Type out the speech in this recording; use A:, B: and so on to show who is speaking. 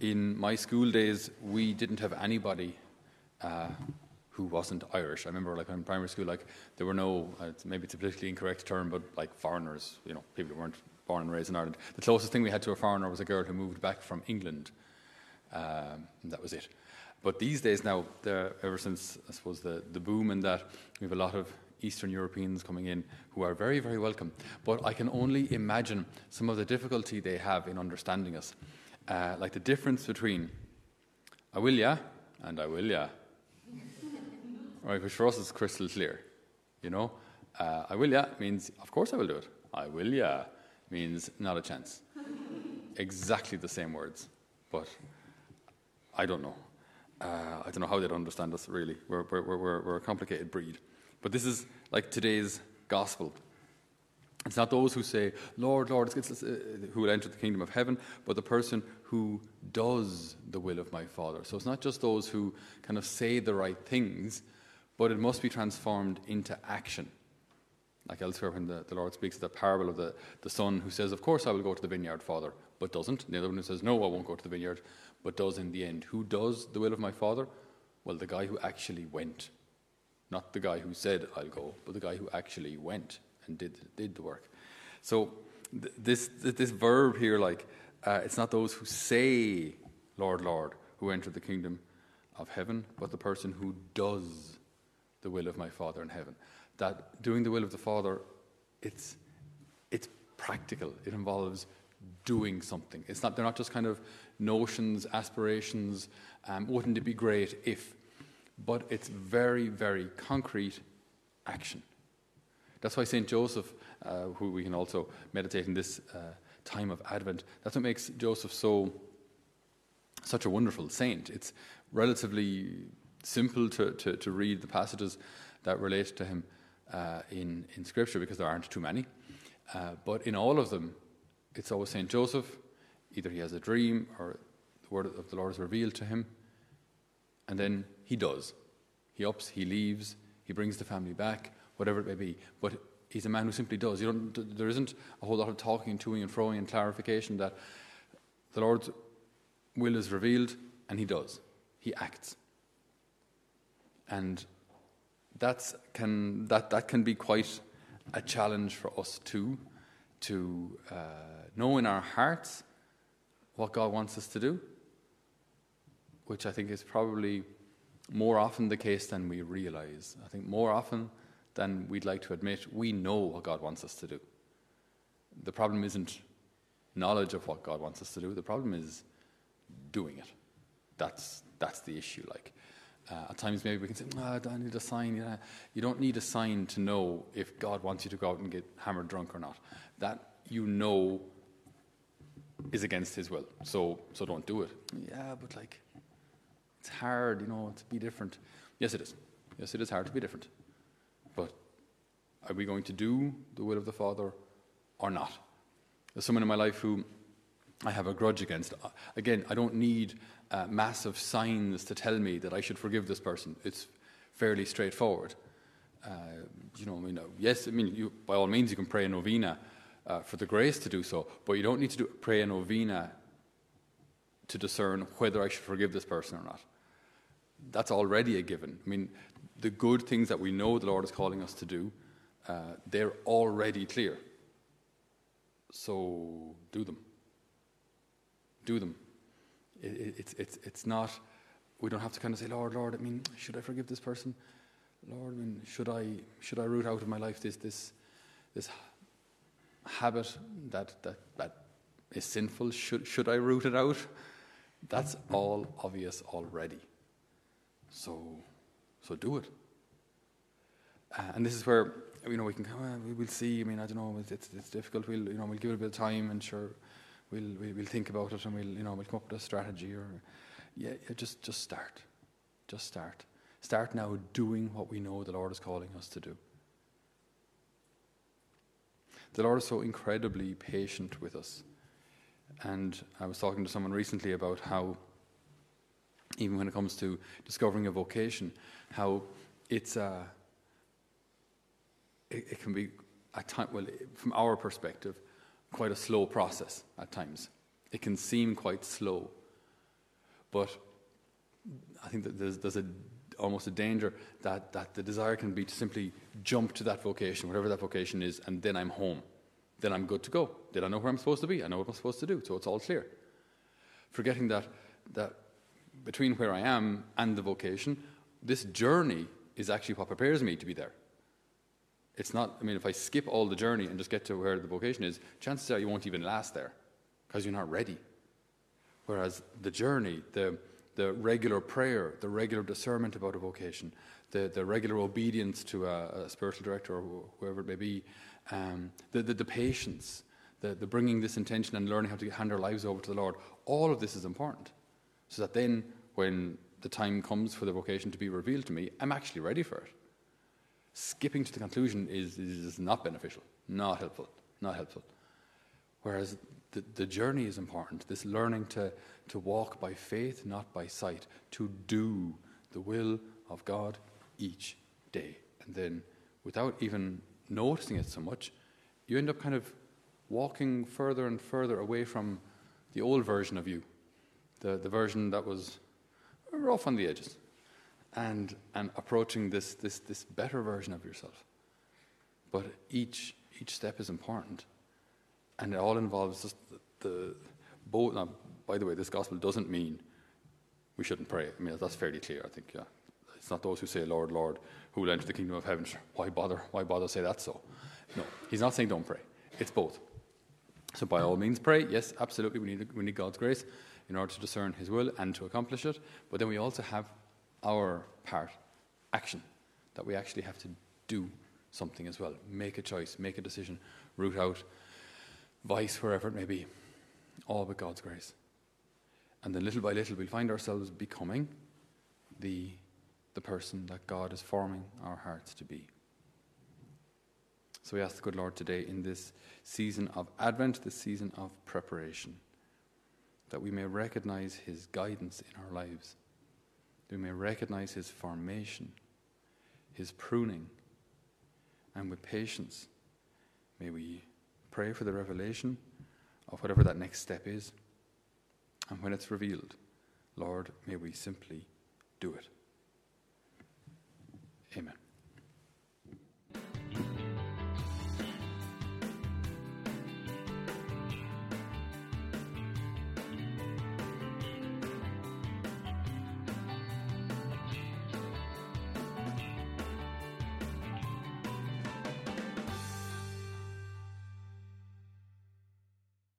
A: in my school days, we didn't have anybody uh, who wasn't Irish. I remember, like in primary school, like there were no uh, maybe it's a politically incorrect term, but like foreigners, you know, people who weren't born and raised in Ireland. The closest thing we had to a foreigner was a girl who moved back from England. Um, that was it. But these days now, ever since I suppose the, the boom in that, we have a lot of Eastern Europeans coming in who are very, very welcome. But I can only imagine some of the difficulty they have in understanding us. Uh, like the difference between I will ya and I will ya. right, which for us is crystal clear. You know, uh, I will ya means, of course I will do it. I will ya means not a chance. exactly the same words, but I don't know. Uh, I don't know how they'd understand us, really. We're, we're, we're, we're a complicated breed. But this is like today's gospel. It's not those who say, Lord, Lord, it's, it's, uh, who will enter the kingdom of heaven, but the person who does the will of my Father. So it's not just those who kind of say the right things, but it must be transformed into action. Like elsewhere, when the, the Lord speaks of the parable of the, the son who says, Of course I will go to the vineyard, Father, but doesn't. The other one who says, No, I won't go to the vineyard, but does in the end. Who does the will of my Father? Well, the guy who actually went. Not the guy who said, I'll go, but the guy who actually went and did, did the work. So, th- this, this verb here, like, uh, it's not those who say, Lord, Lord, who enter the kingdom of heaven, but the person who does the will of my Father in heaven. That doing the will of the Father, it's, it's practical. It involves doing something. It's not, they're not just kind of notions, aspirations, um, wouldn't it be great if, but it's very, very concrete action. That's why St. Joseph, uh, who we can also meditate in this uh, time of Advent, that's what makes Joseph so such a wonderful saint. It's relatively simple to, to, to read the passages that relate to him uh, in, in Scripture because there aren't too many. Uh, but in all of them, it's always St. Joseph. Either he has a dream or the word of the Lord is revealed to him. And then he does. He ups, he leaves, he brings the family back, whatever it may be. But he's a man who simply does. You don't, there isn't a whole lot of talking and toing and froing and clarification that the Lord's will is revealed and he does. He acts. And that's can, that, that can be quite a challenge for us too, to uh, know in our hearts what God wants us to do, which I think is probably more often the case than we realize. I think more often than we'd like to admit, we know what God wants us to do. The problem isn't knowledge of what God wants us to do, the problem is doing it. That's, that's the issue. Like, uh, at times, maybe we can say, oh, I need a sign. Yeah. You don't need a sign to know if God wants you to go out and get hammered drunk or not. That you know is against His will. So, so don't do it. Yeah, but like, it's hard, you know, to be different. Yes, it is. Yes, it is hard to be different. Are we going to do the will of the Father or not? There's someone in my life who I have a grudge against. Uh, again, I don't need uh, massive signs to tell me that I should forgive this person. It's fairly straightforward. Uh, you know, I mean, uh, yes, I mean, you, by all means, you can pray a novena uh, for the grace to do so, but you don't need to do, pray a novena to discern whether I should forgive this person or not. That's already a given. I mean, the good things that we know the Lord is calling us to do, uh, they're already clear. So do them. Do them. It, it's, it's, it's not, we don't have to kind of say, Lord, Lord, I mean, should I forgive this person? Lord, I mean, should I, should I root out of my life this, this, this habit that, that, that is sinful? Should, should I root it out? That's all obvious already. So, so do it. Uh, and this is where you know we can well, we will see. I mean, I don't know. It's, it's difficult. We'll you know we'll give it a bit of time and sure we'll, we'll, we'll think about it and we'll, you know, we'll come up with a strategy or, yeah, yeah, just, just start. Just start. Start now doing what we know the Lord is calling us to do. The Lord is so incredibly patient with us. And I was talking to someone recently about how, even when it comes to discovering a vocation, how it's a, uh, it, it can be a time, well, from our perspective, quite a slow process at times. It can seem quite slow. But I think that there's, there's a, almost a danger that, that the desire can be to simply jump to that vocation, whatever that vocation is, and then I'm home. Then I'm good to go. Then I know where I'm supposed to be. I know what I'm supposed to do. So it's all clear. Forgetting that, that between where I am and the vocation, this journey is actually what prepares me to be there. It's not, I mean, if I skip all the journey and just get to where the vocation is, chances are you won't even last there because you're not ready. Whereas the journey, the, the regular prayer, the regular discernment about a vocation, the, the regular obedience to a, a spiritual director or whoever it may be, um, the, the, the, patience, the, the bringing this intention and learning how to hand our lives over to the Lord, all of this is important. So that then, when the time comes for the vocation to be revealed to me, I'm actually ready for it. Skipping to the conclusion is, is not beneficial, not helpful, not helpful. Whereas the, the journey is important, this learning to, to walk by faith, not by sight, to do the will of God each day. And then, without even noticing it so much, you end up kind of walking further and further away from the old version of you, the, the version that was rough on the edges, and, and approaching this, this, this better version of yourself. But each, each step is important, and it all involves just the, the both. Now, by the way, this gospel doesn't mean we shouldn't pray. I mean, that's fairly clear, I think, yeah. It's not those who say, Lord, Lord, who will enter the kingdom of heaven. Why bother? Why bother say that so? No, he's not saying don't pray. It's both. So by all means pray. Yes, absolutely, we need, we need God's grace in order to discern his will and to accomplish it. But then we also have our part, action, that we actually have to do something as well. Make a choice, make a decision, root out vice wherever it may be, all but God's grace. And then little by little we'll find ourselves becoming the the person that God is forming our hearts to be. So we ask the good Lord today in this season of Advent, this season of preparation, that we may recognize His guidance in our lives, that we may recognize His formation, His pruning, and with patience, may we pray for the revelation of whatever that next step is. And when it's revealed, Lord, may we simply do it. Amen.